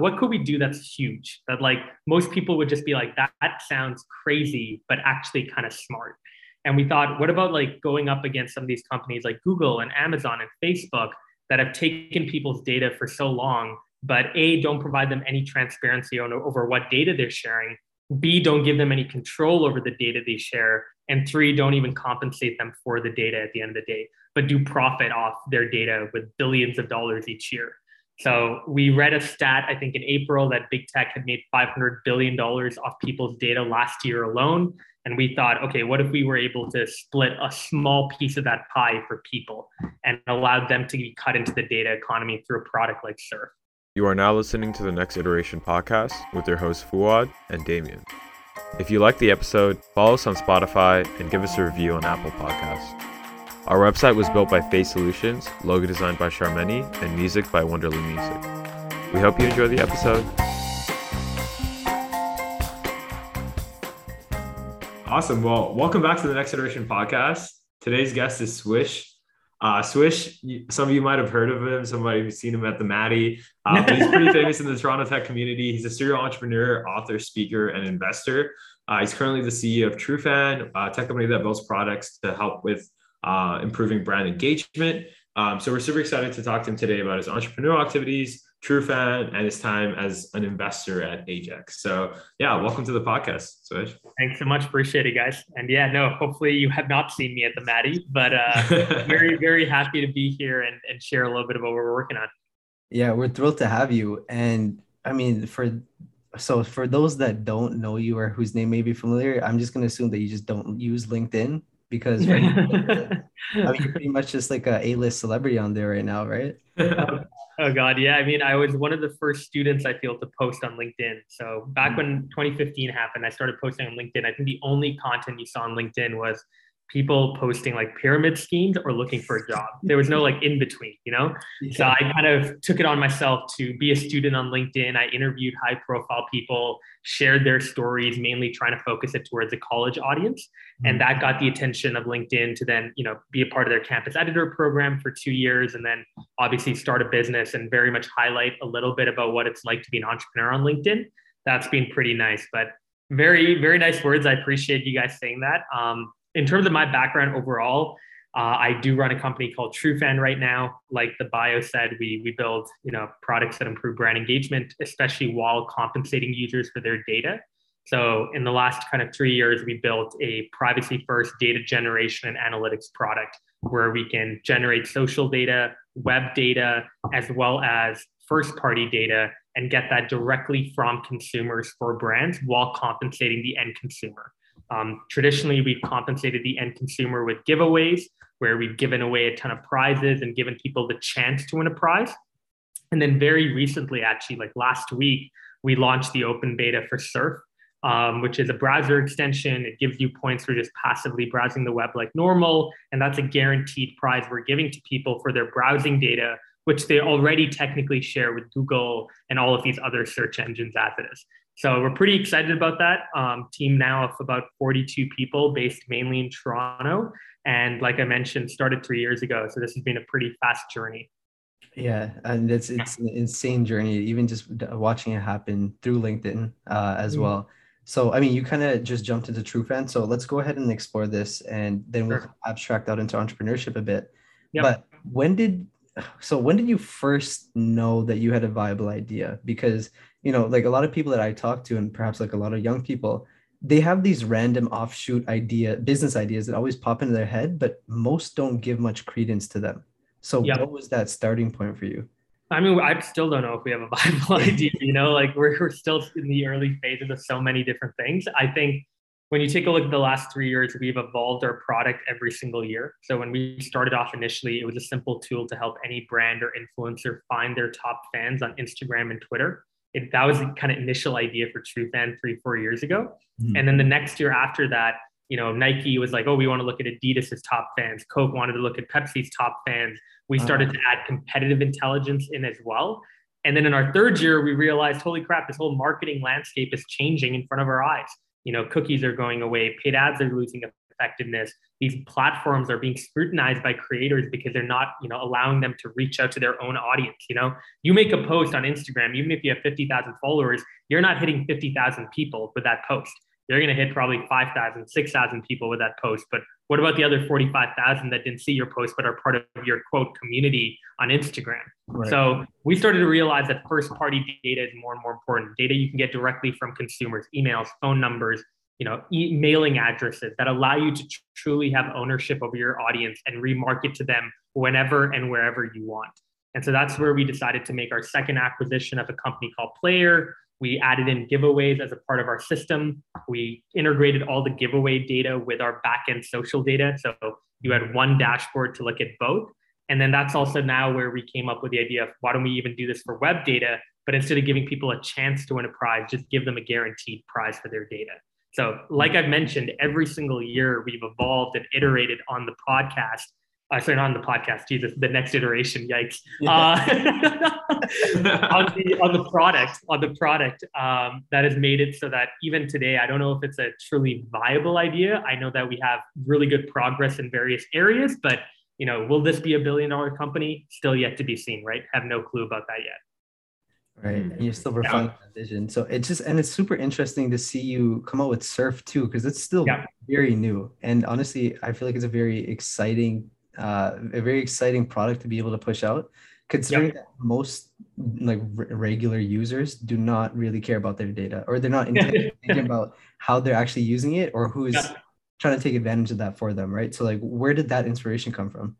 what could we do that's huge that like most people would just be like that, that sounds crazy, but actually kind of smart. And we thought, what about like going up against some of these companies like Google and Amazon and Facebook that have taken people's data for so long, but A, don't provide them any transparency on, over what data they're sharing, B, don't give them any control over the data they share, and three, don't even compensate them for the data at the end of the day, but do profit off their data with billions of dollars each year. So we read a stat, I think in April, that big tech had made $500 billion off people's data last year alone. And we thought, okay, what if we were able to split a small piece of that pie for people and allowed them to be cut into the data economy through a product like Surf? You are now listening to the Next Iteration podcast with your hosts Fuad and Damien. If you like the episode, follow us on Spotify and give us a review on Apple Podcasts. Our website was built by Face Solutions, logo designed by Charmeni, and music by Wonderly Music. We hope you enjoy the episode. Awesome. Well, welcome back to the Next Iteration podcast. Today's guest is Swish. Uh, Swish, some of you might have heard of him. Some might have seen him at the Maddie. Uh, but he's pretty famous in the Toronto tech community. He's a serial entrepreneur, author, speaker, and investor. Uh, he's currently the CEO of Trufan, a tech company that builds products to help with uh, improving brand engagement. Um, so we're super excited to talk to him today about his entrepreneurial activities, Trufan, and his time as an investor at Ajax. So yeah, welcome to the podcast, Swish. Thanks so much. Appreciate it, guys. And yeah, no, hopefully you have not seen me at the Maddie, but uh, very, very happy to be here and, and share a little bit about what we're working on. Yeah, we're thrilled to have you. And I mean, for so for those that don't know you or whose name may be familiar, I'm just going to assume that you just don't use LinkedIn because right I mean, you're pretty much just like a A-list celebrity on there right now, right? oh God, yeah. I mean, I was one of the first students I feel to post on LinkedIn. So back hmm. when 2015 happened, I started posting on LinkedIn. I think the only content you saw on LinkedIn was people posting like pyramid schemes or looking for a job. There was no like in between, you know? Yeah. So I kind of took it on myself to be a student on LinkedIn. I interviewed high profile people, shared their stories, mainly trying to focus it towards a college audience. And mm-hmm. that got the attention of LinkedIn to then, you know, be a part of their campus editor program for two years and then obviously start a business and very much highlight a little bit about what it's like to be an entrepreneur on LinkedIn. That's been pretty nice. But very, very nice words. I appreciate you guys saying that. Um, in terms of my background overall, uh, I do run a company called Trufan right now. Like the bio said, we we build you know products that improve brand engagement, especially while compensating users for their data. So in the last kind of three years, we built a privacy first data generation and analytics product where we can generate social data, web data, as well as first party data and get that directly from consumers for brands while compensating the end consumer. Um, traditionally, we've compensated the end consumer with giveaways, where we've given away a ton of prizes and given people the chance to win a prize. And then, very recently, actually, like last week, we launched the open beta for Surf, um, which is a browser extension. It gives you points for just passively browsing the web like normal. And that's a guaranteed prize we're giving to people for their browsing data, which they already technically share with Google and all of these other search engines as it is. So we're pretty excited about that. Um, team now of about 42 people based mainly in Toronto. And like I mentioned, started three years ago. So this has been a pretty fast journey. Yeah, and it's it's an insane journey. Even just watching it happen through LinkedIn uh, as mm-hmm. well. So I mean, you kind of just jumped into Trufan. So let's go ahead and explore this, and then we'll abstract out into entrepreneurship a bit. Yep. But when did so when did you first know that you had a viable idea? Because you know, like a lot of people that I talk to, and perhaps like a lot of young people, they have these random offshoot idea, business ideas that always pop into their head, but most don't give much credence to them. So, what was that starting point for you? I mean, I still don't know if we have a viable idea. You know, like we're, we're still in the early phases of so many different things. I think when you take a look at the last three years, we've evolved our product every single year. So when we started off initially, it was a simple tool to help any brand or influencer find their top fans on Instagram and Twitter it, that was the kind of initial idea for Trufan three, four years ago. Mm-hmm. And then the next year after that, you know, Nike was like, oh, we want to look at Adidas's top fans. Coke wanted to look at Pepsi's top fans. We uh-huh. started to add competitive intelligence in as well. And then in our third year, we realized, holy crap, this whole marketing landscape is changing in front of our eyes. You know, cookies are going away, paid ads are losing effectiveness, these platforms are being scrutinized by creators because they're not, you know, allowing them to reach out to their own audience. You know, you make a post on Instagram, even if you have 50,000 followers, you're not hitting 50,000 people with that post. They're going to hit probably 5,000, 6,000 people with that post. But what about the other 45,000 that didn't see your post but are part of your quote community on Instagram? Right. So we started to realize that first party data is more and more important. Data you can get directly from consumers, emails, phone numbers, you know, e- mailing addresses that allow you to tr- truly have ownership over your audience and remarket to them whenever and wherever you want. And so that's where we decided to make our second acquisition of a company called Player, we added in giveaways as a part of our system. We integrated all the giveaway data with our backend social data. So you had one dashboard to look at both. And then that's also now where we came up with the idea of why don't we even do this for web data? But instead of giving people a chance to win a prize, just give them a guaranteed prize for their data. So, like I've mentioned, every single year we've evolved and iterated on the podcast uh, sorry, not on the podcast. Jesus, the next iteration. Yikes. Yeah. Uh, on the on the product, on the product um, that has made it so that even today, I don't know if it's a truly viable idea. I know that we have really good progress in various areas, but you know, will this be a billion dollar company? Still yet to be seen. Right? Have no clue about that yet. Right, and you're still refining yeah. that vision. So it's just and it's super interesting to see you come out with Surf too, because it's still yeah. very new. And honestly, I feel like it's a very exciting uh, a very exciting product to be able to push out considering yep. that most like r- regular users do not really care about their data or they're not thinking about how they're actually using it or who's yep. trying to take advantage of that for them right so like where did that inspiration come from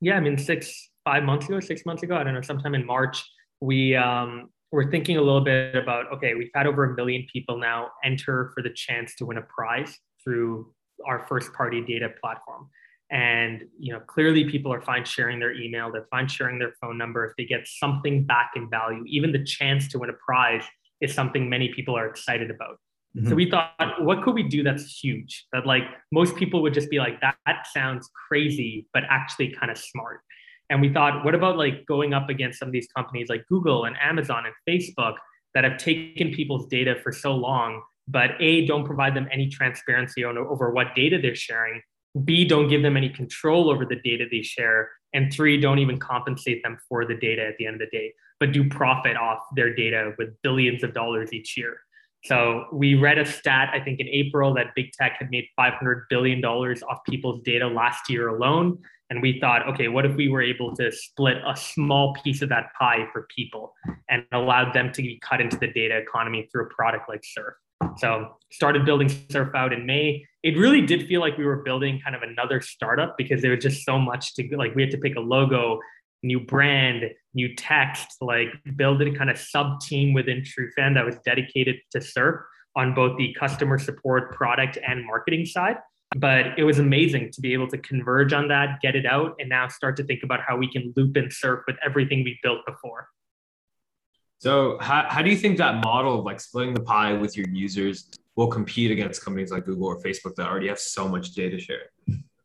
yeah i mean six five months ago six months ago i don't know sometime in march we um we're thinking a little bit about okay we've had over a million people now enter for the chance to win a prize through our first party data platform. And you know clearly people are fine sharing their email they're fine sharing their phone number. If they get something back in value even the chance to win a prize is something many people are excited about. Mm-hmm. so we thought what could we do that's huge? That like most people would just be like that, that sounds crazy but actually kind of smart and we thought what about like going up against some of these companies like google and amazon and facebook that have taken people's data for so long but a don't provide them any transparency on, over what data they're sharing B, don't give them any control over the data they share. And three, don't even compensate them for the data at the end of the day, but do profit off their data with billions of dollars each year. So we read a stat, I think in April, that big tech had made $500 billion off people's data last year alone. And we thought, okay, what if we were able to split a small piece of that pie for people and allowed them to be cut into the data economy through a product like Surf? So started building Surf out in May. It really did feel like we were building kind of another startup because there was just so much to like we had to pick a logo, new brand, new text, like build a kind of sub team within Trufan that was dedicated to Surf on both the customer support, product, and marketing side. But it was amazing to be able to converge on that, get it out, and now start to think about how we can loop and Surf with everything we built before. So how, how do you think that model of like splitting the pie with your users will compete against companies like Google or Facebook that already have so much data share?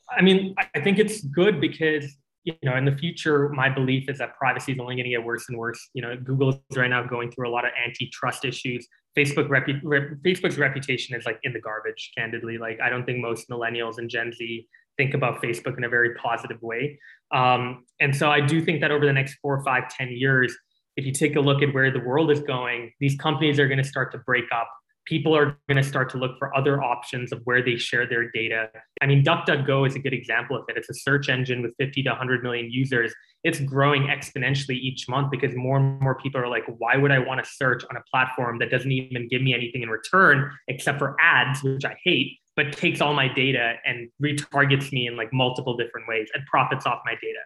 I mean, I think it's good because you know in the future, my belief is that privacy is only going to get worse and worse. You know, Google is right now going through a lot of antitrust issues. Facebook repu- rep- Facebook's reputation is like in the garbage. Candidly, like I don't think most millennials and Gen Z think about Facebook in a very positive way. Um, and so I do think that over the next four, five, ten years, if you take a look at where the world is going, these companies are going to start to break up. People are going to start to look for other options of where they share their data. I mean, DuckDuckGo is a good example of it. It's a search engine with 50 to 100 million users. It's growing exponentially each month because more and more people are like, why would I want to search on a platform that doesn't even give me anything in return except for ads, which I hate, but takes all my data and retargets me in like multiple different ways and profits off my data.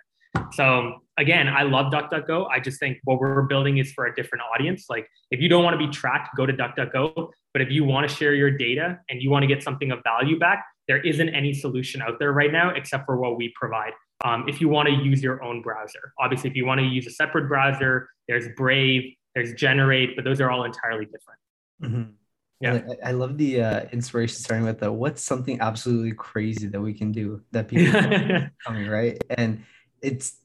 So again, I love DuckDuckGo. I just think what we're building is for a different audience. Like if you don't want to be tracked, go to DuckDuckGo. But if you want to share your data and you want to get something of value back, there isn't any solution out there right now except for what we provide. Um, if you want to use your own browser, obviously, if you want to use a separate browser, there's Brave, there's Gener8, but those are all entirely different. Mm-hmm. Yeah, I, I love the uh, inspiration starting with the what's something absolutely crazy that we can do that people coming right and it's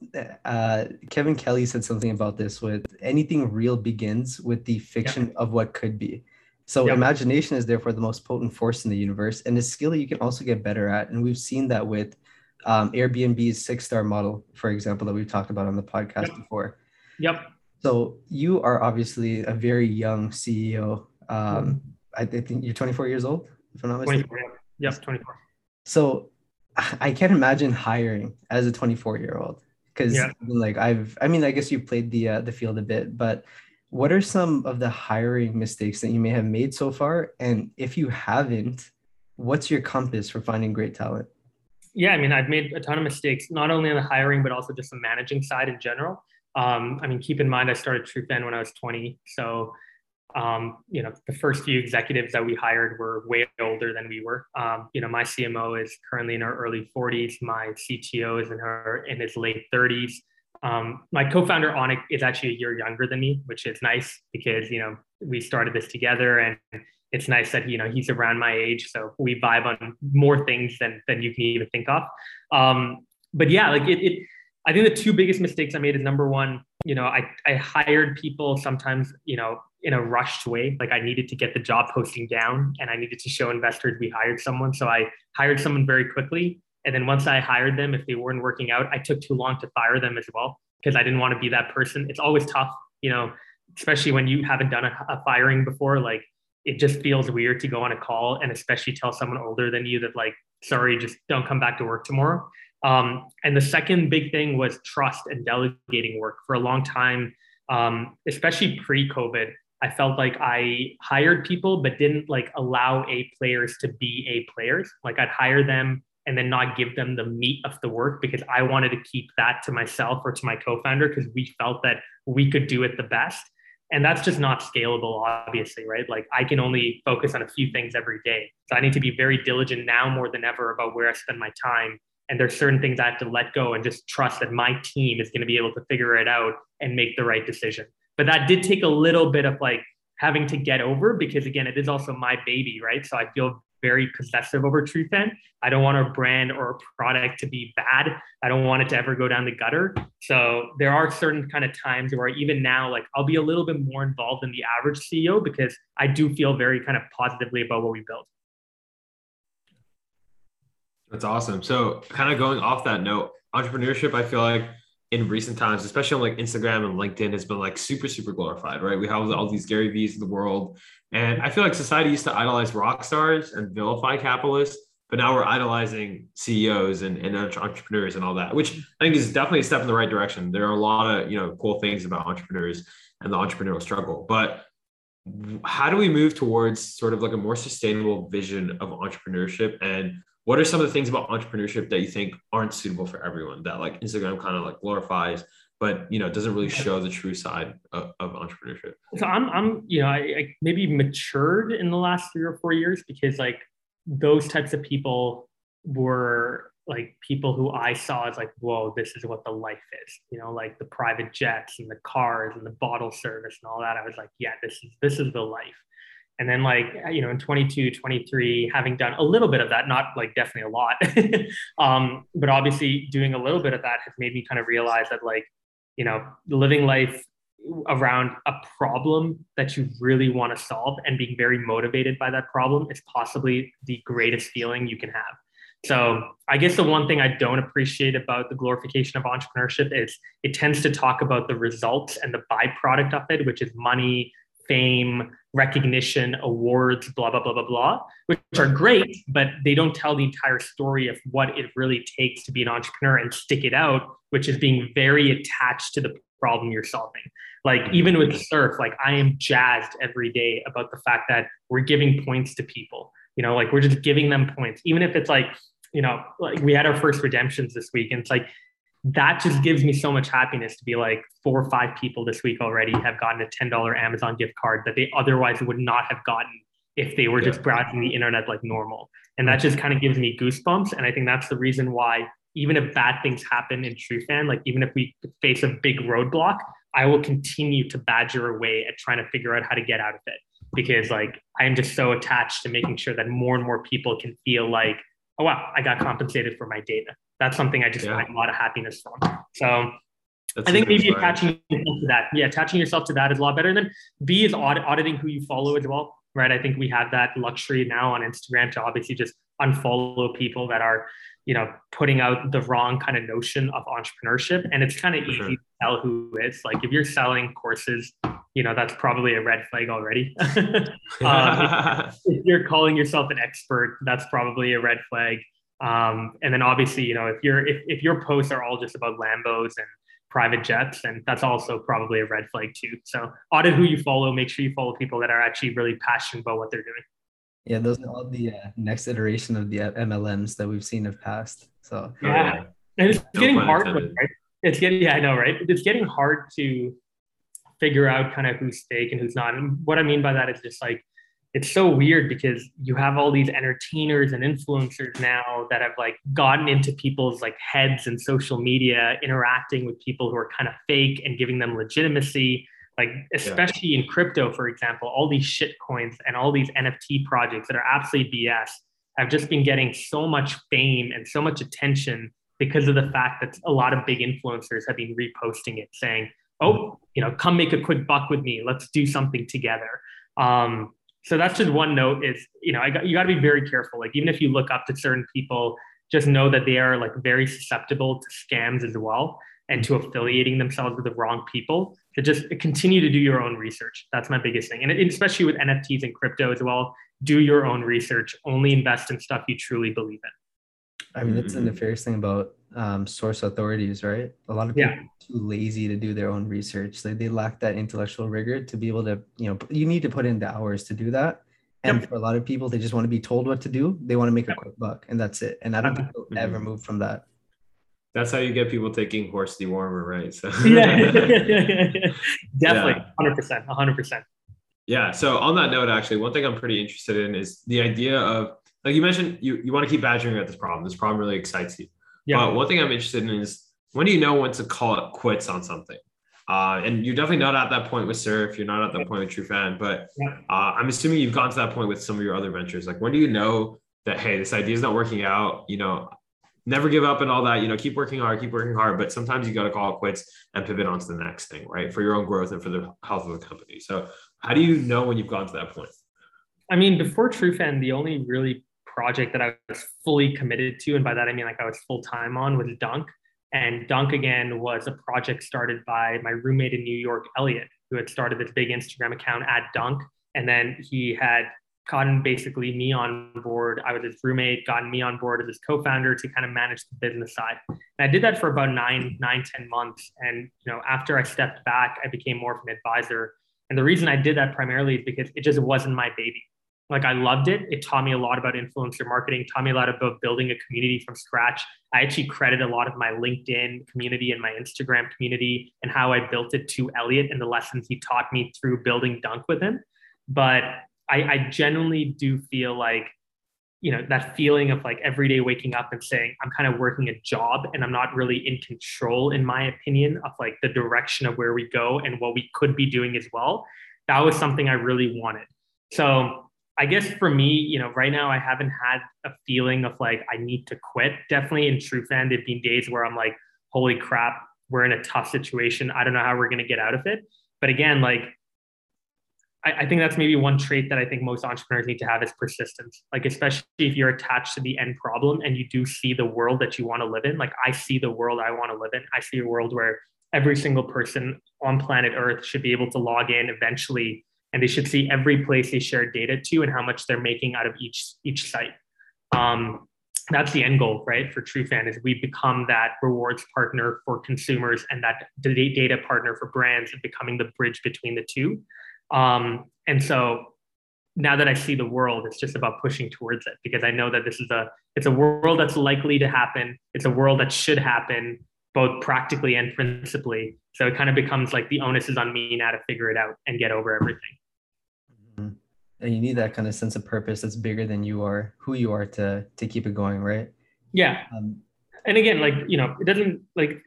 uh, Kevin Kelly said something about this with anything real begins with the fiction yeah. of what could be. So imagination is therefore the most potent force in the universe, and a skill that you can also get better at. And we've seen that with um, Airbnb's six star model, for example, that we've talked about on the podcast Yep. before. Yep. So you are obviously a very young CEO. Mm-hmm. Um, I, I think you're 24 years old, if I'm not mistaken. 24. Yep. Yep. 24. So I can't imagine hiring as a 24 year old because Yeah. like I've I mean I guess you played the uh, the field a bit, but what are some of the hiring mistakes that you may have made so far? And if you haven't, what's your compass for finding great talent? Yeah, I mean, I've made a ton of mistakes, not only on the hiring, but also just the managing side in general. Um, I mean, keep in mind, I started Trufan when I was 20. So, um, you know, the first few executives that we hired were way older than we were. Um, you know, my CMO is currently in her early 40s. My CTO is in her in his late 30s. Um, my co-founder Onik is actually a year younger than me, which is nice because you know we started this together, and it's nice that you know he's around my age, so we vibe on more things than than you can even think of. Um, but yeah, like it, it, I think the two biggest mistakes I made is number one, you know, I I hired people sometimes, you know, in a rushed way. Like I needed to get the job posting down, and I needed to show investors we hired someone, so I hired someone very quickly. And then once I hired them, if they weren't working out, I took too long to fire them as well because I didn't want to be that person. It's always tough, you know, especially when you haven't done a, a, firing before. Like it just feels weird to go on a call and especially tell someone older than you that like, sorry, just don't come back to work tomorrow. Um, and the second big thing was trust and delegating work. For a long time, um, especially pre-COVID, I felt like I hired people but didn't like allow A players to be A players. Like I'd hire them and then not give them the meat of the work because I wanted to keep that to myself or to my co-founder because we felt that we could do it the best. And that's just not scalable, obviously, right? Like I can only focus on a few things every day. So I need to be very diligent now more than ever about where I spend my time. And there's certain things I have to let go and just trust that my team is going to be able to figure it out and make the right decision. But that did take a little bit of like having to get over because again, it is also my baby, right? So I feel very possessive over Trufan. I don't want a brand or a product to be bad. I don't want it to ever go down the gutter. So there are certain kind of times where even now, like I'll be a little bit more involved than the average CEO because I do feel very kind of positively about what we built. That's awesome. So kind of going off that note, entrepreneurship, I feel like in recent times, especially on like Instagram and LinkedIn, has been like super, super glorified, right? We have all these Gary V's in the world. And I feel like society used to idolize rock stars and vilify capitalists, but now we're idolizing CEOs and, and entrepreneurs and all that, which I think is definitely a step in the right direction. There are a lot of, you know, cool things about entrepreneurs and the entrepreneurial struggle. But how do we move towards sort of like a more sustainable vision of entrepreneurship and what are some of the things about entrepreneurship that you think aren't suitable for everyone that like instagram kind of like glorifies but you know doesn't really show the true side of, of entrepreneurship? So i'm i'm you know I, I, maybe matured in the last three or four years because like those types of people were like people who i saw as like whoa this is what the life is you know like the private jets and the cars and the bottle service and all that. I was like yeah this is this is the life and then like you know in 22 23 having done a little bit of that not like definitely a lot um, but obviously doing a little bit of that has made me kind of realize that like you know living life around a problem that you really want to solve and being very motivated by that problem is possibly the greatest feeling you can have. So i guess the one thing i don't appreciate about the glorification of entrepreneurship is it tends to talk about the results and the byproduct of it which is money fame, recognition, awards, blah, blah, blah, blah, blah, which are great, but they don't tell the entire story of what it really takes to be an entrepreneur and stick it out, which is being very attached to the problem you're solving. Like mm-hmm. even with surf, like I am jazzed every day about the fact that we're giving points to people. You know, like we're just giving them points, even if it's like, you know, like we had our first redemptions this week, and it's like that just gives me so much happiness to be like four or five people this week already have gotten a $10 Amazon gift card that they otherwise would not have gotten if they were yeah. just browsing the internet like normal. And that mm-hmm. just kind of gives me goosebumps. And I think that's the reason why, even if bad things happen in Trufan, like even if we face a big roadblock, I will continue to badger away at trying to figure out how to get out of it. Because like I'm just so attached to making sure that more and more people can feel like, oh wow, I got compensated for my data that's something I just yeah. find a lot of happiness from. So that's I think maybe attaching yourself to that. Yeah, attaching yourself to that is a lot better. And then B is audit, auditing who you follow as well. right? I think we have that luxury now on Instagram to obviously just unfollow people that are, you know, putting out the wrong kind of notion of entrepreneurship. And it's kind of easy to tell who is. Like if you're selling courses, you know, that's probably a red flag already. um, if, if you're calling yourself an expert, that's probably a red flag. Um, and then obviously, you know, if you're if, if your posts are all just about Lambos and private jets, and that's also probably a red flag too. So audit who you follow. Make sure you follow people that are actually really passionate about what they're doing. Yeah, those are all the uh, next iteration of the MLMs that we've seen have passed. So yeah, and it's no getting hard. With, right? It's getting yeah, I know, right? It's getting hard to figure out kind of who's fake and who's not. And what I mean by that is just like it's so weird because you have all these entertainers and influencers now that have like gotten into people's like heads and social media interacting with people who are kind of fake and giving them legitimacy. Like especially yeah. in crypto for example all these shit coins and all these nft projects that are absolutely bs have just been getting so much fame and so much attention because of the fact that a lot of big influencers have been reposting it saying oh you know come make a quick buck with me. Let's do something together. Um, so that's just one note is you know I got, you got to be very careful. Like even if you look up to certain people just know that they are like very susceptible to scams as well and to affiliating themselves with the wrong people. To just continue to do your own research. That's my biggest thing. And especially with nfts and crypto as well do your own research. Only invest in stuff you truly believe in. I mean, that's the mm-hmm. nefarious thing about um, source authorities, right? A lot of people yeah. are too lazy to do their own research. They, they lack that intellectual rigor to be able to, you know, you need to put in the hours to do that. And yep. for a lot of people, they just want to be told what to do. They want to make yep. a quick buck, and that's it. And I don't think they'll mm-hmm. ever move from that. That's how you get people taking horse dewormer, right? So yeah, definitely, hundred percent, hundred percent. Yeah. So on that note, actually, one thing I'm pretty interested in is the idea of like you mentioned, you, you want to keep badgering about this problem. This problem really excites you. Yeah. But one thing I'm interested in is when do you know when to call it quits on something? Uh, and you're definitely not at that point with Surf. You're not at that point with Trufan. But uh, I'm assuming you've gone to that point with some of your other ventures. Like when do you know that hey, this idea is not working out? You know, never give up and all that. You know, keep working hard, keep working hard. But sometimes you got to call it quits and pivot on to the next thing, right? For your own growth and for the health of the company. So how do you know when you've gone to that point? I mean, before Trufan, the only really project that I was fully committed to, and by that I mean like I was full time on, was Dunk. And Dunk again was a project started by my roommate in New York, Elliot, who had started this big Instagram account at Dunk. And then he had gotten basically me on board. I was his roommate, gotten me on board as his co-founder to kind of manage the business side. And I did that for about nine, nine, ten months. And you know, after I stepped back, I became more of an advisor. And the reason I did that primarily is because it just wasn't my baby like I loved it. It taught me a lot about influencer marketing, taught me a lot about building a community from scratch. I actually credit a lot of my LinkedIn community and my Instagram community and how I built it to Elliot and the lessons he taught me through building Dunk with him. But I, I genuinely do feel like, you know, that feeling of like every day waking up and saying, I'm kind of working a job and I'm not really in control, in my opinion, of like the direction of where we go and what we could be doing as well. That was something I really wanted. So I guess for me, you know, right now I haven't had a feeling of like I need to quit. Definitely in Trufan, there've been days where I'm like, holy crap, we're in a tough situation. I don't know how we're going to get out of it. But again, like, I, I think that's maybe one trait that I think most entrepreneurs need to have is persistence. Like, especially if you're attached to the end problem and you do see the world that you want to live in. Like, I see the world I want to live in. I see a world where every single person on planet Earth should be able to log in eventually and they should see every place they share data to and how much they're making out of each each site. Um, that's the end goal, right? For Trufan is we become that rewards partner for consumers and that data partner for brands and becoming the bridge between the two. Um, and so now that I see the world, it's just about pushing towards it because I know that this is a it's a world that's likely to happen. It's a world that should happen both practically and principally. So it kind of becomes like the onus is on me now to figure it out and get over everything. And you need that kind of sense of purpose that's bigger than you are, who you are to to keep it going, right? Yeah. Um, and again, like you know, it doesn't like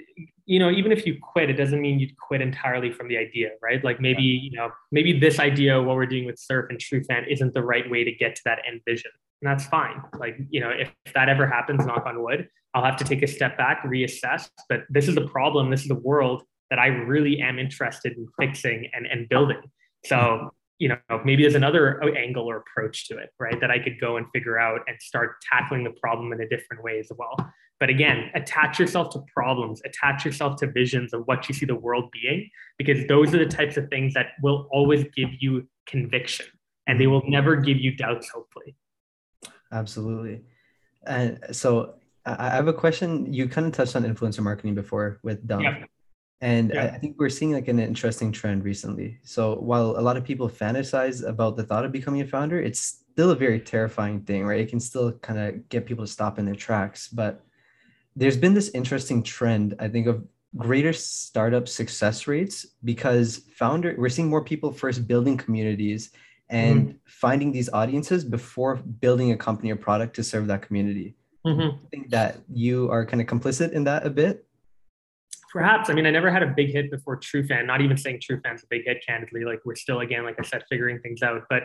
you know, even if you quit, it doesn't mean you'd quit entirely from the idea, right? Like maybe you know, maybe this idea, what we're doing with Surf and Trufan isn't the right way to get to that end vision, and that's fine. Like you know, if, if that ever happens, knock on wood, I'll have to take a step back, reassess. But this is the problem. This is the world that I really am interested in fixing and, and building. So, you know, maybe there's another angle or approach to it, right? That I could go and figure out and start tackling the problem in a different way as well. But again, attach yourself to problems, attach yourself to visions of what you see the world being, because those are the types of things that will always give you conviction and they will never give you doubts, hopefully. Absolutely. And so I have a question. You kind of touched on influencer marketing before with Dunk. Yeah. And yeah. I think we're seeing like an interesting trend recently. So while a lot of people fantasize about the thought of becoming a founder, it's still a very terrifying thing, right? It can still kind of get people to stop in their tracks. But there's been this interesting trend, I think, of greater startup success rates because founder we're seeing more people first building communities and mm-hmm. finding these audiences before building a company or product to serve that community. Mm-hmm. I think that you are kind of complicit in that a bit. Perhaps. I mean, I never had a big hit before Trufan, Not even saying Trufan's a big hit, candidly. Like we're still, again, like I said, figuring things out. But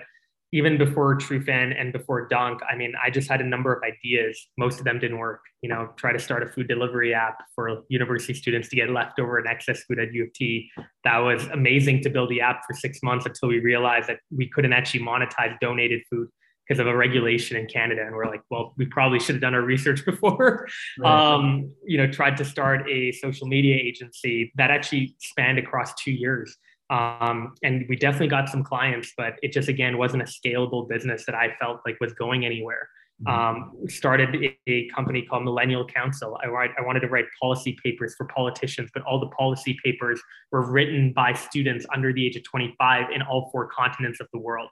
even before Trufan and before Dunk, I mean, I just had a number of ideas. Most of them didn't work. You know, try to start a food delivery app for university students to get leftover and excess food at U of T. That was amazing to build the app for six months until we realized that we couldn't actually monetize donated food because of a regulation in Canada. And we're like, well, we probably should have done our research before. Right. Um, you know, tried to start a social media agency that actually spanned across two years. Um, and we definitely got some clients, but it just again wasn't a scalable business that I felt like was going anywhere. Mm-hmm. Um, started a, a, company called Millennial Council. I, I wanted to write policy papers for politicians, but all the policy papers were written by students under the age of 25 in all four continents of the world.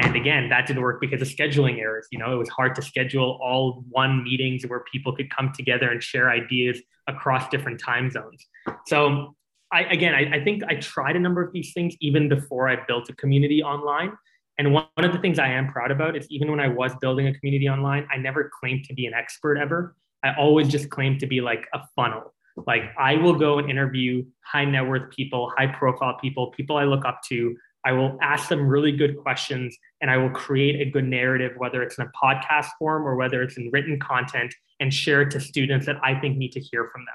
And again, that didn't work because of scheduling errors. You know, it was hard to schedule all one meetings where people could come together and share ideas across different time zones. So I, again, I, I think I tried a number of these things even before I built a community online. And one, one of the things I am proud about is even when I was building a community online, I never claimed to be an expert ever. I always just claimed to be like a funnel. Like I will go and interview high net worth people, high profile people, people I look up to. I will ask them really good questions and I will create a good narrative, whether it's in a podcast form or whether it's in written content, and share it to students that I think need to hear from them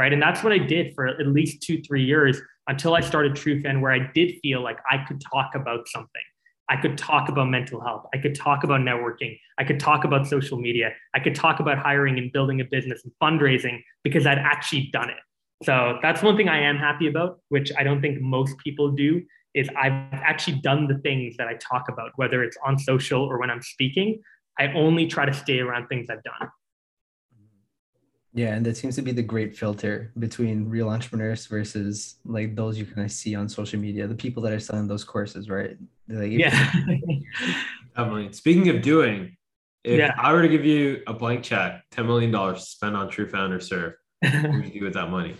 right? And that's what I did for at least two, three years until I started Trufan, where I did feel like I could talk about something. I could talk about mental health. I could talk about networking. I could talk about social media. I could talk about hiring and building a business and fundraising because I'd actually done it. So that's one thing I am happy about, which I don't think most people do, is I've actually done the things that I talk about, whether it's on social or when I'm speaking. I only try to stay around things I've done. Yeah, and that seems to be the great filter between real entrepreneurs versus like those you kind of see on social media, the people that are selling those courses, right? Like, yeah. Definitely. Speaking of doing, if yeah. I were to give you a blank check, $10 million to spend on Trufan or Surf, what would you do with that money?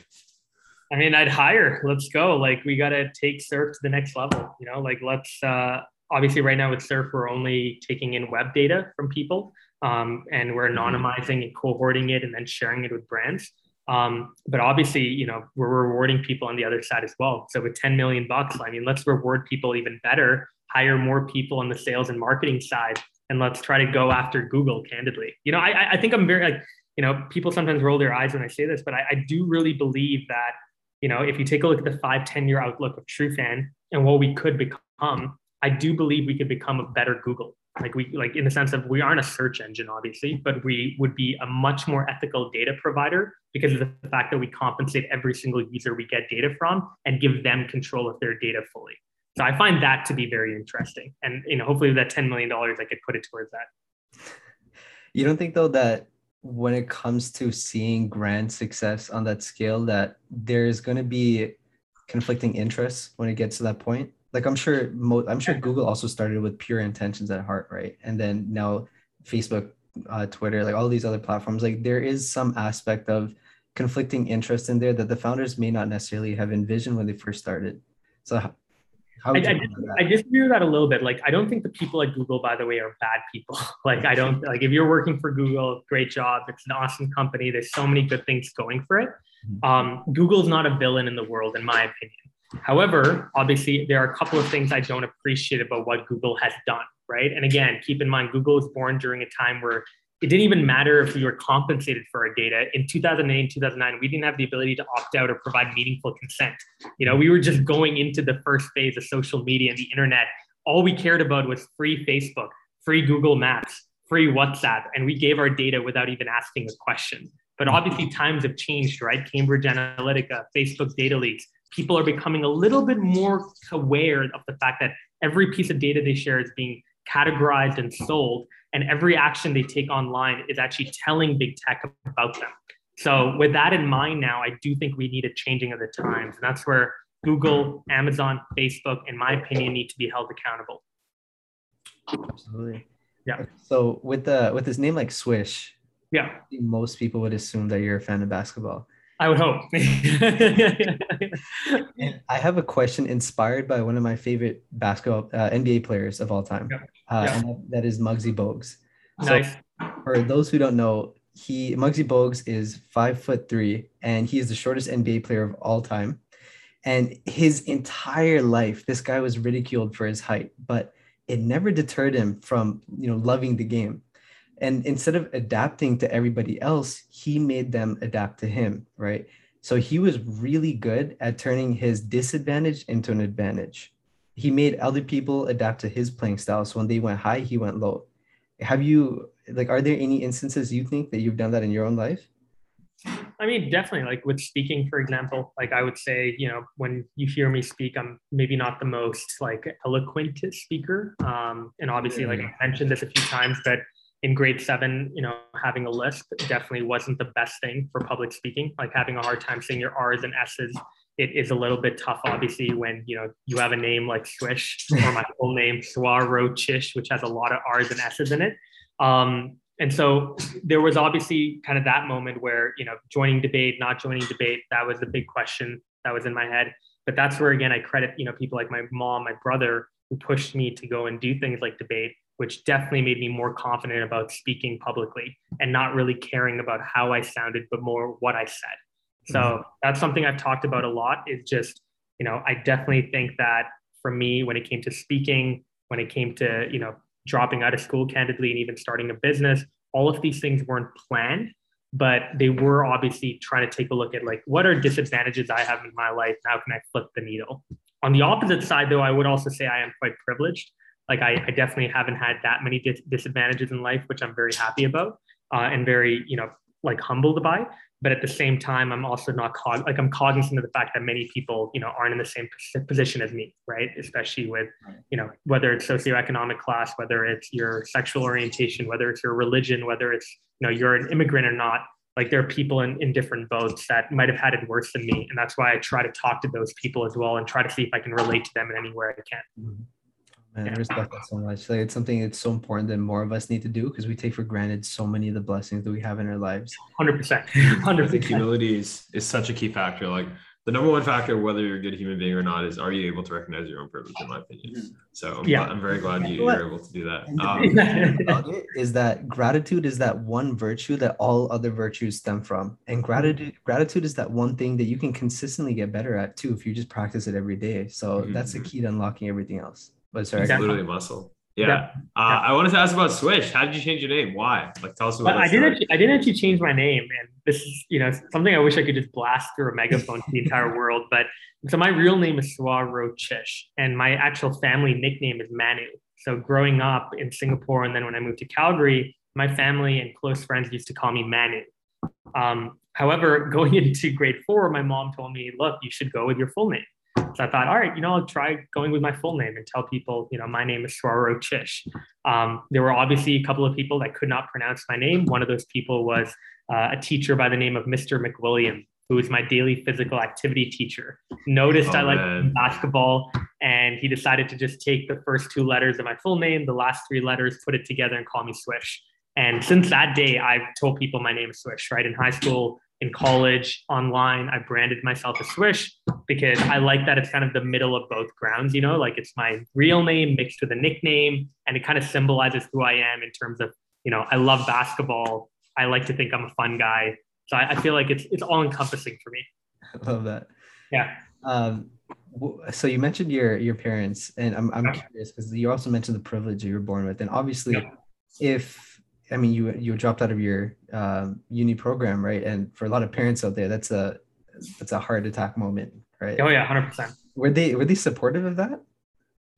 I mean, I'd hire. Let's go. Like, we got to take Surf to the next level. You know, like, let's, uh, obviously, right now with Surf, we're only taking in web data from people um, and we're mm-hmm. anonymizing and cohorting it and then sharing it with brands. Um, but obviously, you know, we're rewarding people on the other side as well. So with 10 million bucks, I mean, let's reward people even better, hire more people on the sales and marketing side, and let's try to go after Google candidly. You know, I, I think I'm very like, you know, people sometimes roll their eyes when I say this, but I, I do really believe that, you know, if you take a look at the five, 10 year outlook of Trufan and what we could become, I do believe we could become a better Google. Like we like in the sense of we aren't a search engine obviously but we would be a much more ethical data provider because of the fact that we compensate every single user we get data from and give them control of their data fully. So i find that to be very interesting. And you know hopefully that 10 million dollars i could put it towards that. You don't think though that when it comes to seeing grand success on that scale that there's going to be conflicting interests when it gets to that point. Like i'm sure mo- i'm sure google also started with pure intentions at heart right? And then now facebook uh, twitter like all these other platforms like there is some aspect of conflicting interest in there that the founders may not necessarily have envisioned when they first started. So how, I, I, I disagree with that a little bit. Like, I don't think the people at Google, by the way, are bad people. like, I don't like if you're working for Google, great job. It's an awesome company. There's so many good things going for it. Mm-hmm. Um, Google's not a villain in the world, in my opinion. However, obviously, there are a couple of things I don't appreciate about what Google has done, right? And again, keep in mind, Google was born during a time where it didn't even matter if we were compensated for our data. In 2008, 2009, we didn't have the ability to opt out or provide meaningful consent. You know, we were just going into the first phase of social media and the internet all we cared about was free Facebook, free Google Maps, free WhatsApp, and we gave our data without even asking a question. But obviously, times have changed, right? Cambridge Analytica, Facebook data leaks. People are becoming a little bit more aware of the fact that every piece of data they share is being categorized and sold, and every action they take online is actually telling big tech about them. So, with that in mind, now I do think we need a changing of the times, and that's where Google, Amazon, Facebook, in my opinion, need to be held accountable. Absolutely. Yeah. So with the with this name like Swish, yeah, most people would assume that you're a fan of basketball. I would hope. and I have a question inspired by one of my favorite basketball uh, NBA players of all time. Yeah. Uh, Yeah. and that- that is Muggsy Bogues. So nice. for those who don't know, he Muggsy Bogues is five foot three, and he is the shortest NBA player of all time. And his entire life, this guy was ridiculed for his height, but it never deterred him from you know loving the game. And instead of adapting to everybody else, he made them adapt to him, right? So he was really good at turning his disadvantage into an advantage. He made other people adapt to his playing style. So when they went high, he went low. Have you like are there any instances you think that you've done that in your own life? I mean, definitely. Like with speaking, for example, like I would say, you know, when you hear me speak, I'm maybe not the most like eloquent speaker. Um, and obviously, like I mentioned this a few times, but in grade seven, you know, having a lisp definitely wasn't the best thing for public speaking. Like having a hard time saying your R's and S's, it is a little bit tough, obviously, when you know you have a name like Swish or my full name Swarochish, which has a lot of R's and S's in it. Um, and so there was obviously kind of that moment where you know joining debate not joining debate that was the big question that was in my head but that's where again i credit you know people like my mom my brother who pushed me to go and do things like debate which definitely made me more confident about speaking publicly and not really caring about how i sounded but more what i said. So Mhm. that's something i've talked about a lot is just you know i definitely think that for me when it came to speaking when it came to you know dropping out of school candidly and even starting a business all of these things weren't planned but they were obviously trying to take a look at like what are disadvantages i have in my life? How can i flip the needle? On the opposite side though i would also say i am quite privileged like i, I definitely haven't had that many dis- disadvantages in life which i'm very happy about uh, and very you know like humbled by. But at the same time i'm also not cog- like i'm cognizant of the fact that many people you know aren't in the same pos- position as me right? Especially with you know whether it's socioeconomic class whether it's your sexual orientation whether it's your religion whether it's you know you're an immigrant or not like there are people in, in different boats that might have had it worse than me. And that's why i try to talk to those people as well and try to see if i can relate to them in any way i can Man, I respect that so much. Like it's something that's so important that more of us need to do because we take for granted so many of the blessings that we have in our lives. 100% 100% think humility is, is such a key factor. Like the number one factor, whether you're a good human being or not, is are you able to recognize your own privilege, in my opinion. So I'm, Yeah. glad- I'm very glad you, What? you're able to do that. Um, big thing about it is that gratitude is that one virtue that all other virtues stem from. And gratitude gratitude is that one thing that you can consistently get better at too if you just practice it every day. So Mhm. that's the key to unlocking everything else. But sorry, it's Exactly. literally muscle. Yeah. Yeah. Uh, I wanted to ask about Swish. How did you change your name? Why? Like, tell us about But I didn't. Actually, I didn't actually change my name, and this is, you know, something I wish I could just blast through a megaphone to the entire world. But so my real name is Swarochish, and my actual family nickname is Manu. So growing up in Singapore, and then when I moved to Calgary, my family and close friends used to call me Manu. Um, however, going into grade four, my mom told me, "Look, you should go with your full name." So I thought, all right, you know, I'll try going with my full name and tell people, you know, my name is Swaro Chish. Um, there were obviously a couple of people that could not pronounce my name. One of those people was uh, a teacher by the name of Mr. McWilliam, who was my daily physical activity teacher. Noticed Oh, I liked man. basketball, and he decided to just take the first two letters of my full name, the last three letters, put it together, and call me Swish. And since that day, I've told people my name is Swish, right? In high school, in college, online, I branded myself as Swish because I like that it's kind of the middle of both grounds, you know, like it's my real name mixed with a nickname, and it kind of symbolizes who I am in terms of, you know, I love basketball. I like to think I'm a fun guy. So I, I feel like it's it's all encompassing for me. I love that. Yeah. Um, so you mentioned your your parents, and I'm I'm Yeah. curious because you also mentioned the privilege you were born with, and obviously, Yeah. if I mean you you dropped out of your um, uni program, right? And for a lot of parents out there, that's a that's a heart attack moment, right? Oh yeah, hundred percent. Were they were they supportive of that?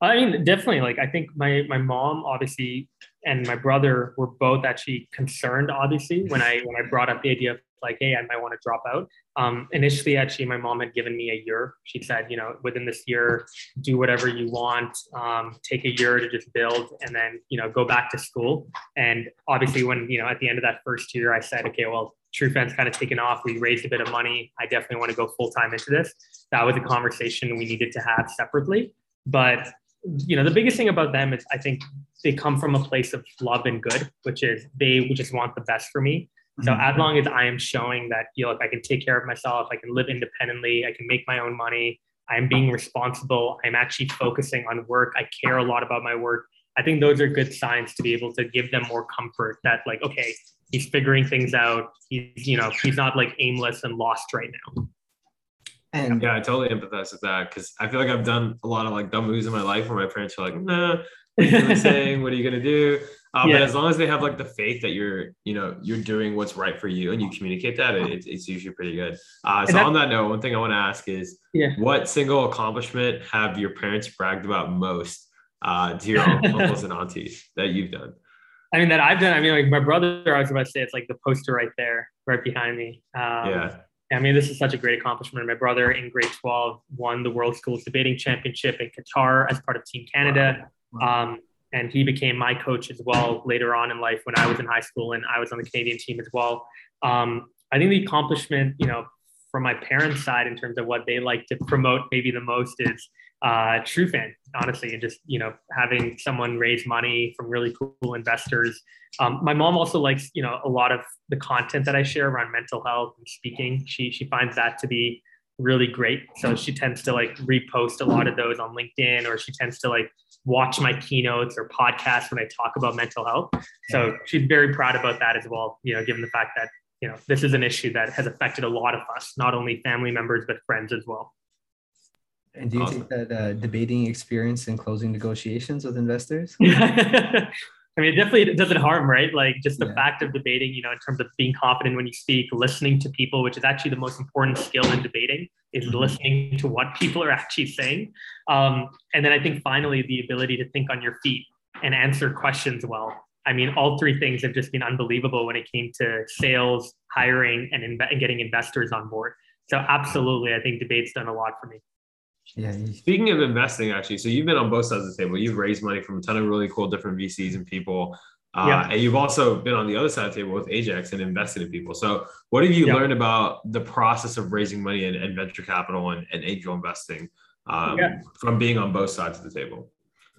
I mean, definitely. Like, I think my my mom obviously and my brother were both actually concerned. Obviously, when I when I brought up the idea of like, hey, I might want to drop out. Um, initially, actually, my mom had given me a year. She said, you know, within this year, do whatever you want. Um, take a year to just build, and then you know, go back to school. And obviously, when you know, at the end of that first year, I said, okay, well, Trufan's kind of taken off. We raised a bit of money. I definitely want to go full time into this. That was a conversation we needed to have separately. But you know, the biggest thing about them is I think they come from a place of love and good, which is they just want the best for me. So mm-hmm. as long as I am showing that, you know, if I can take care of myself, I can live independently, I can make my own money, I'm being responsible, I'm actually focusing on work, I care a lot about my work. I think those are good signs to be able to give them more comfort that like, okay, he's figuring things out. He's, you know, he's not like aimless and lost right now. And yeah, I totally empathize with that because I feel like I've done a lot of like dumb moves in my life where my parents are like, nah, what are you saying? What are you gonna do? Uh, yeah. But as long as they have like the faith that you're, you know, you're doing what's right for you and you communicate that, it, it's usually pretty good. Uh, so that, on that note, one thing I want to ask is, yeah. what single accomplishment have your parents bragged about most uh, to your uncles and aunties that you've done? I mean, that I've done. I mean, like my brother, I was about to say, it's like the poster right there, right behind me. Um, yeah. I mean, this is such a great accomplishment. My brother in grade 12 won the World Schools Debating Championship in Qatar as part of Team Canada. Wow. Um, and he became my coach as well later on in life when I was in high school and I was on the Canadian team as well. Um, I think the accomplishment, you know, from my parents' side in terms of what they like to promote maybe the most is uh, Trufan, honestly, and just you know having someone raise money from really cool investors. Um, my mom also likes you know a lot of the content that I share around mental health and speaking. She she finds that to be really great. So she tends to like repost a lot of those on LinkedIn, or she tends to like watch my keynotes or podcasts when I talk about mental health. So she's very proud about that as well. You know, given the fact that you know this is an issue that has affected a lot of us, not only family members but friends as well. And do you awesome. think that uh, debating experience in closing negotiations with investors? I mean, it definitely doesn't harm, right? Like just the yeah. fact of debating, you know, in terms of being confident when you speak, listening to people, which is actually the most important skill in debating, is mm-hmm. listening to what people are actually saying. Um, and then I think finally the ability to think on your feet and answer questions well. I mean, all three things have just been unbelievable when it came to sales, hiring, and, inv- and getting investors on board. So absolutely, I think debate's done a lot for me. Yeah. Speaking of investing, actually, so you've been on both sides of the table. You've raised money from a ton of really cool different VCs and people. Uh, yeah. And you've also been on the other side of the table with Ajax and invested in people. So, what have you yeah. learned about the process of raising money and, and venture capital and, and angel investing um, yeah. from being on both sides of the table?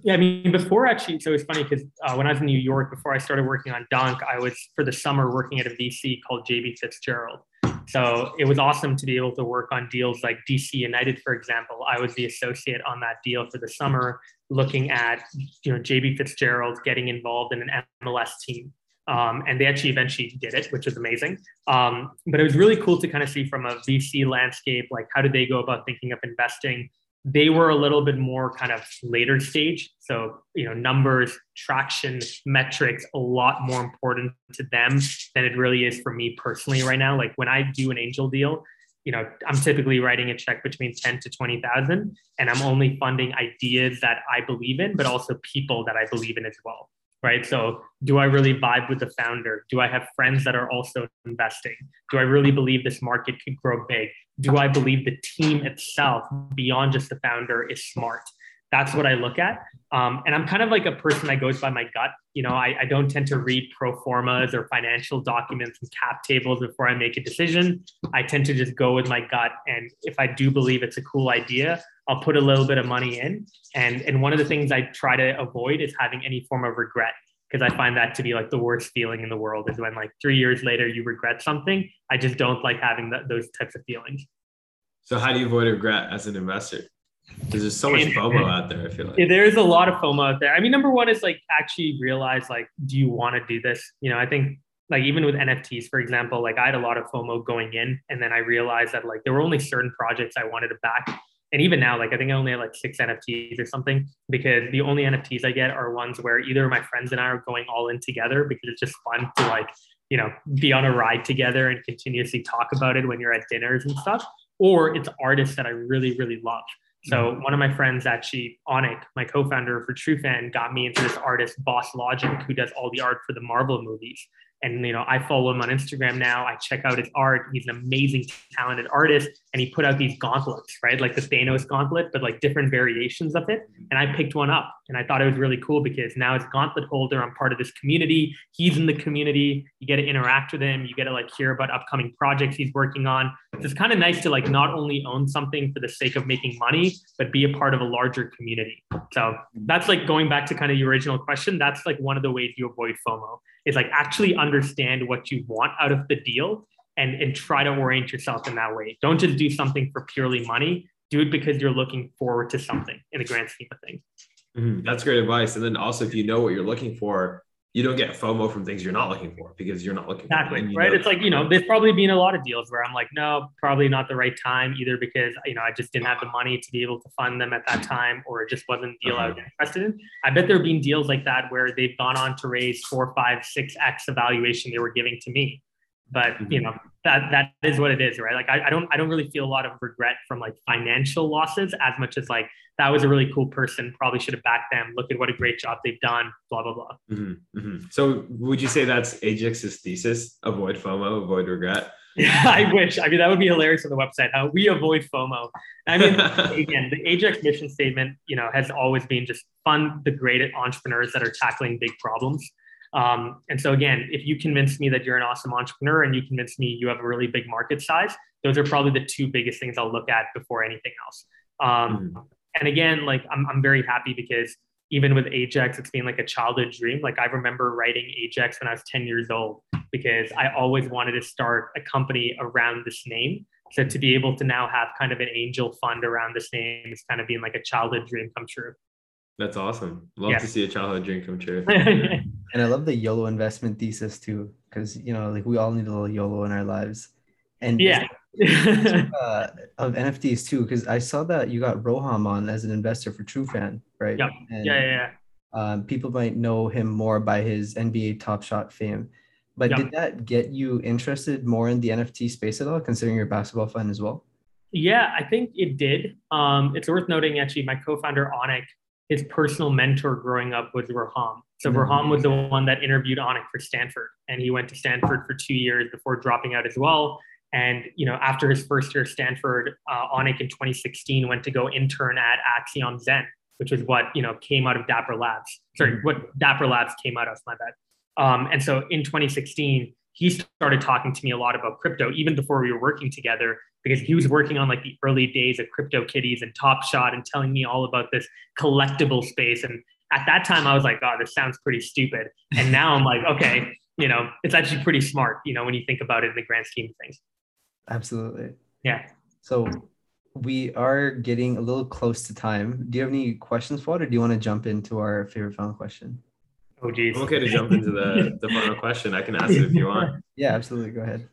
Yeah, I mean, before actually, so it's funny because uh, when I was in New York, before I started working on Dunk, I was for the summer working at a VC called JB Fitzgerald. So it was awesome to be able to work on deals like DC United, for example. I was the associate on that deal for the summer, looking at you know JB Fitzgerald getting involved in an MLS team. Um, and they actually eventually did it, which was amazing. Um, but it was really cool to kind of see from a VC landscape, like how did they go about thinking of investing? They were a little bit more kind of later stage. So you know numbers traction metrics a lot more important to them than it really is for me personally right now. Like when i do an angel deal you know i'm typically writing a check between 10 to 20000 and i'm only funding ideas that i believe in but also people that i believe in as well right? So, do I really vibe with the founder? Do I have friends that are also investing? Do I really believe this market could grow big? Do I believe the team itself, beyond just the founder, is smart? That's what I look at. Um, and I'm kind of like a person that goes by my gut. You know, I, I don't tend to read pro formas or financial documents and cap tables before I make a decision. I tend to just go with my gut. And if I do believe it's a cool idea, I'll put a little bit of money in. And, and one of the things I try to avoid is having any form of regret because I find that to be like the worst feeling in the world is when like three years later you regret something. I just don't like having that, those types of feelings. So how do you avoid regret as an investor? Because there's so much FOMO out there. I feel like there's a lot of FOMO out there. I mean, number one is like actually realize like, do you want to do this? You know, I think like even with NFTs, for example, like I had a lot of FOMO going in, and then I realized that like there were only certain projects I wanted to back and even now, like I think I only have like six NFTs or something because the only NFTs I get are ones where either my friends and I are going all in together because it's just fun to like, you know, be on a ride together and continuously talk about it when you're at dinners and stuff, or it's artists that I really, really love. So Mm-hmm. one of my friends, actually, Onik, my co-founder for Trufan, got me into this artist, Boss Logic, who does all the art for the Marvel movies. And you know, I follow him on Instagram now. I check out his art. He's an amazing, talented artist, and he put out these gauntlets, right? Like the Thanos gauntlet, but like different variations of it. And I picked one up, and I thought it was really cool because now as gauntlet holder, I'm part of this community. He's in the community. You get to interact with him. You get to like hear about upcoming projects he's working on. So it's kind of nice to like not only own something for the sake of making money, but be a part of a larger community. So that's like going back to kind of your original question. That's like one of the ways you avoid FOMO is like actually understand what you want out of the deal and, and try to orient yourself in that way. Don't just do something for purely money. Do it because you're looking forward to something in the grand scheme of things. Mhm. That's great advice. And then also, if you know what you're looking for, you don't get FOMO from things you're not looking for because you're not looking for Exactly. them, Right. It's like, you know, there's probably been a lot of deals where I'm like, no, probably not the right time, either because, you know, I just didn't have the money to be able to fund them at that time, or it just wasn't a deal I was uh-huh. interested in. I bet there have been deals like that where they've gone on to raise four, five, six X evaluation they were giving to me. But mm-hmm. you know, that that is what it is, right? Like I, I don't I don't really feel a lot of regret from like financial losses as much as like that was a really cool person. Probably should have backed them. Look at what a great job they've done. Blah blah blah. Mhm, mhm. So, would you say that's Ajax's thesis? Avoid FOMO, avoid regret. Yeah, I wish. I mean, that would be hilarious on the website. How we avoid FOMO. I mean, again, the Ajax mission statement, you know, has always been just fund the great entrepreneurs that are tackling big problems. Um, and so, again, if you convince me that you're an awesome entrepreneur and you convince me you have a really big market size, those are probably the two biggest things I'll look at before anything else. Um, And again, like I'm, I'm very happy because even with Ajax, it's been like a childhood dream. Like I remember writing Ajax when I was 10 years old because I always wanted to start a company around this name. So to be able to now have kind of an angel fund around this name is kind of being like a childhood dream come true. That's awesome. Love Yeah. to see a childhood dream come true. And I love the YOLO investment thesis too, because you know, like we all need a little YOLO in our lives. And yeah. uh, of NFTs too, because I saw that you got Roham on as an investor for Trufan, right? Yep. And, yeah, yeah, yeah. Um, people might know him more by his NBA Top Shot fame, but Yep. did that get you interested more in the NFT space at all, considering your basketball fan as well? Yeah, I think it did. Um, it's worth noting actually, my co-founder Onik, his personal mentor growing up was Roham. So Mhm. Roham was the one that interviewed Onik for Stanford, and he went to Stanford for two years before dropping out as well. And you know, after his first year at Stanford, uh, Onik in 2016 went to go intern at Axiom Zen, which was what you know came out of Dapper Labs. Sorry, what Dapper Labs came out of. My bad. Um, and so in 2016, he started talking to me a lot about crypto, even before we were working together, because he was working on like the early days of Crypto Kitties and Top Shot and telling me all about this collectible space. And at that time, I was like, oh, this sounds pretty stupid. And now I'm like, okay, you know, it's actually pretty smart, you know, when you think about it in the grand scheme of things. Absolutely. Yeah. So we are getting a little close to time. Do you have any questions for it, or do you want to jump into our favorite final question? Oh, geez. I'm okay to jump into the, the final question. I can ask it if you want. Yeah, absolutely. Go ahead.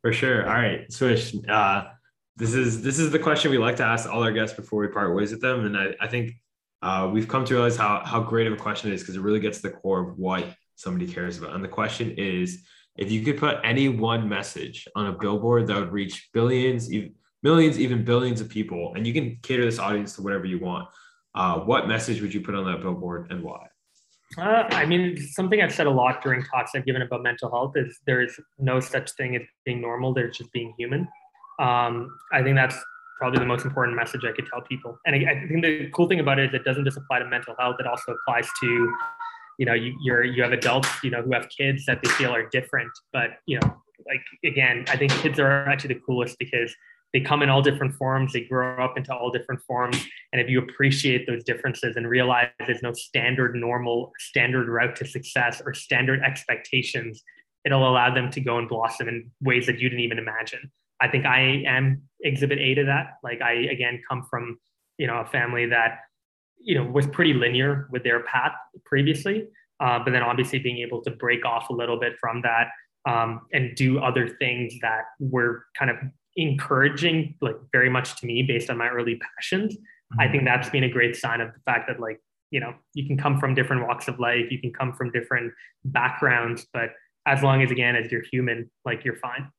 For sure. All right, Swish. Uh, this is this is the question we like to ask all our guests before we part ways with them, and I, I think uh, we've come to realize how how great of a question it is because it really gets to the core of what somebody cares about. And the question is, if you could put any one message on a billboard that would reach billions, millions, even billions of people, and you can cater this audience to whatever you want, uh, what message would you put on that billboard and why? Uh, I mean, something I've said a lot during talks I've given about mental health is there's no such thing as being normal. There's just being human. Um, I think that's probably the most important message I could tell people. And I, I think the cool thing about it is it doesn't just apply to mental health. It also applies to, you know, you, you're you have adults, you know, who have kids that they feel are different. But you know, like again, I think kids are actually the coolest because they come in all different forms they grow up into all different forms and if you appreciate those differences and realize there's no standard normal standard route to success or standard expectations it'll allow them to go and blossom in ways that you didn't even imagine i think i am exhibit a to that like i again come from you know a family that you know was pretty linear with their path previously uh, but then obviously being able to break off a little bit from that um, and do other things that were kind of encouraging like very much to me based on my early passions i think that's been a great sign of the fact that like you know you can come from different walks of life you can come from different backgrounds but as long as again as you're human like you're fine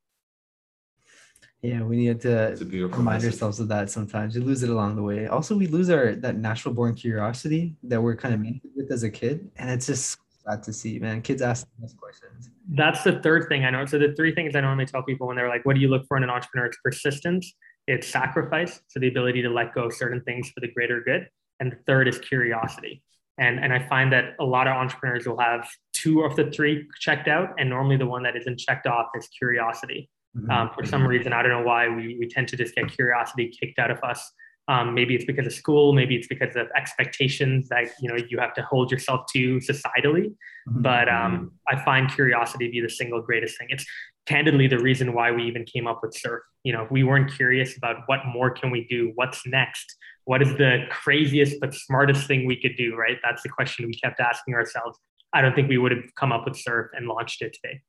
Yeah, we need to It's a beautiful remind message. ourselves of that sometimes. We lose it along the way. Also, we lose our that natural born curiosity that we're kind of made with as a kid, and it's just sad to see, man. Kids ask us questions. That's the third thing I know. So the three things I normally tell people when they're like, "What do you look for in an entrepreneur?" It's persistence, it's sacrifice, so the ability to let go of certain things for the greater good, and the third is curiosity. And and I find that a lot of entrepreneurs will have two of the three checked out, and normally the one that isn't checked off is curiosity. Mhm. Um, for some reason, I don't know why we we tend to just get curiosity kicked out of us. Um, maybe it's because of school, maybe it's because of expectations that you know you have to hold yourself to societally Mhm. but um, I find curiosity to be the single greatest thing. It's candidly the reason why we even came up with surf. You know, if we weren't curious about what more can we do, what's next, what is the craziest but smartest thing we could do, right? That's the question we kept asking ourselves. I don't think we would have come up with surf and launched it today.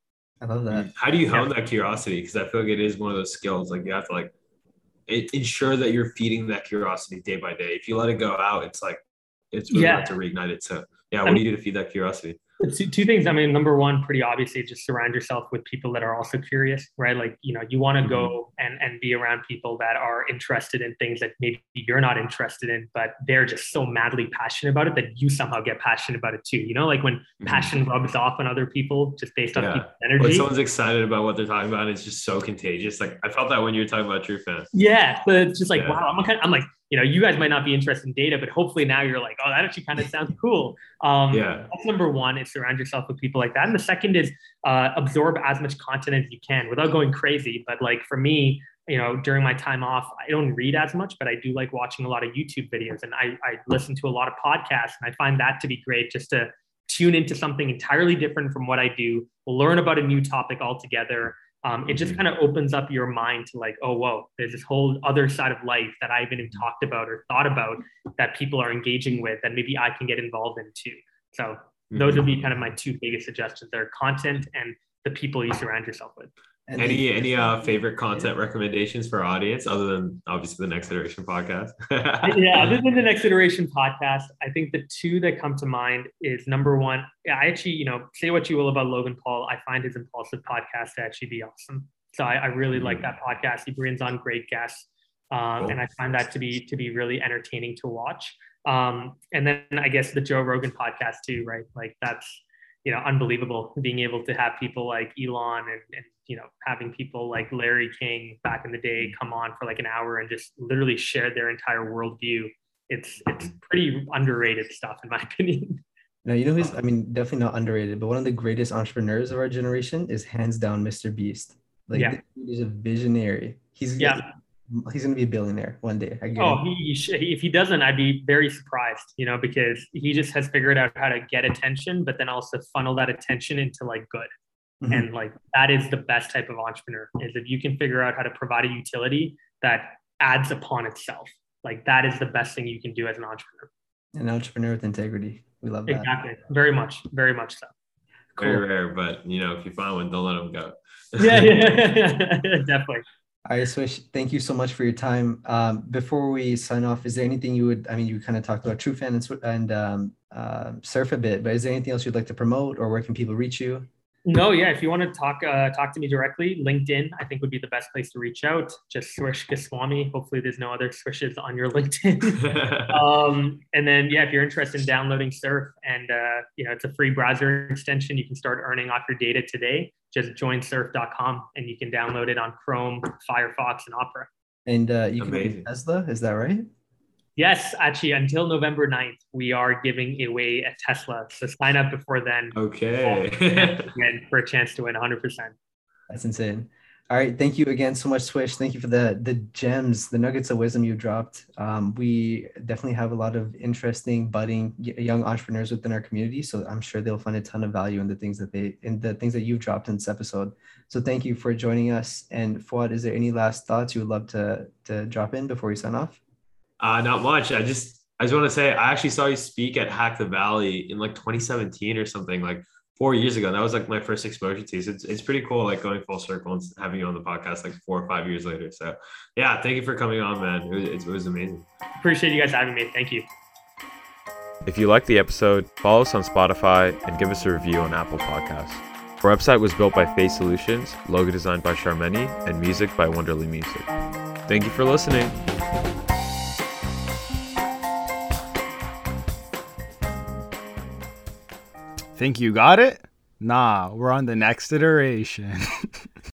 I love that. How do you hone that curiosity? Because I feel like it is one of those skills. Like you have to like it, ensure that you're feeding that curiosity day by day. If you let it go out, it's like it's really Yeah. hard to reignite it. So yeah, I what do you do to feed that curiosity? Two, two things. I mean, number one, pretty obviously, just surround yourself with people that are also curious, right? Like, you know, you want to go and, and be around people that are interested in things that maybe you're not interested in, but they're just so madly passionate about it that you somehow get passionate about it too. You know, like when Mhm. passion rubs off on other people just based on Yeah. people's When someone's excited about what they're talking about, it's just so contagious. Like I felt that when you were talking about Trufan. Yeah, but it's just like Yeah. wow. I'm kind of, I'm like you know you guys might not be interested in data, but hopefully now you're like oh that actually kind of sounds cool. Um, Yeah. That's number one is surround yourself with people like that, and the second is uh, absorb as much content as you can without going crazy. But like for me, you know, during my time off, I don't read as much, but I do like watching a lot of YouTube videos, and I I listen to a lot of podcasts, and I find that to be great just to tune into something entirely different from what I do, learn about a new topic altogether. Um, it just Mhm. kind of opens up your mind to like, oh, whoa, there's this whole other side of life that I haven't even talked about or thought about that people are engaging with that maybe I can get involved in too. So those would be kind of my two biggest suggestions there content and the people you surround yourself with. And Any then- any uh favorite content recommendations for our audience other than obviously the next iteration podcast? yeah, other than the next iteration podcast, I think the two that come to mind is number one. I actually, you know, say what you will about Logan Paul. I find his Impaulsive podcast to actually be awesome. So I, I really like that podcast. He brings on great guests, um, Cool. and I find that to be to be really entertaining to watch. Um, and then I guess the Joe Rogan podcast too, right? Like that's you know unbelievable being able to have people like Elon and, and you know having people like Larry King back in the day mm-hmm. come on for like an hour and just literally share their entire worldview. It's it's pretty underrated stuff in my opinion. No, you know who's, um, I mean, definitely not underrated, but one of the greatest entrepreneurs of our generation is hands down Mr. Beast. Like, Yeah. is a visionary. He's Yeah. He's gonna be a billionaire one day. I Oh, he, he sh- if he doesn't, I'd be very surprised, you know, because he just has figured out how to get attention, but then also funnel that attention into like good. Mhm. And like that is the best type of entrepreneur is if you can figure out how to provide a utility that adds upon itself. Like that is the best thing you can do as an entrepreneur. An entrepreneur with integrity. We love that. Exactly. Very much. Very much so. Very Cool. rare, but you know, if you find one, don't let them go. Yeah, yeah. definitely. All right, Swish, thank you so much for your time. Um, before we sign off, is there anything you would, I mean, you kind of talked about Trufan and, and um, uh, Surf a bit, but is there anything else you'd like to promote or where can people reach you? No, yeah. If you want to talk, uh, talk to me directly. LinkedIn, I think, would be the best place to reach out. Just Swish Goswami. Hopefully, there's no other swishes on your LinkedIn. um, and then, yeah, if you're interested in downloading Surf, and uh, you know, it's a free browser extension, you can start earning off your data today. Just join Surf.com, and you can download it on Chrome, Firefox, and Opera. And uh, you can Amazing. be Tesla, is that right? Yes, actually, until November 9th, we are giving away a Tesla. So sign up before then okay. and for a chance to win 100%. That's insane. All right, thank you again so much, Swish. Thank you for the the gems, the nuggets of wisdom you dropped. Um, we definitely have a lot of interesting, budding young entrepreneurs within our community, so I'm sure they'll find a ton of value in the things that they in the things that you've dropped in this episode. So thank you for joining us. And Fuad, is there any last thoughts you would love to to drop in before we sign off? Uh, not much. I just I just want to say I actually saw you speak at Hack the Valley in like 2017 or something, like four years ago. And that was like my first exposure to you. So it's, it's pretty cool, like going full circle and having you on the podcast like four or five years later. So yeah, thank you for coming on, man. It was, it was amazing. Appreciate you guys having me. Thank you. If you like the episode, follow us on Spotify and give us a review on Apple Podcasts. Our website was built by Face Solutions, logo designed by Charmeni, and music by Wonderly Music. Thank you for listening. Think you got it? Nah, we're on the next iteration.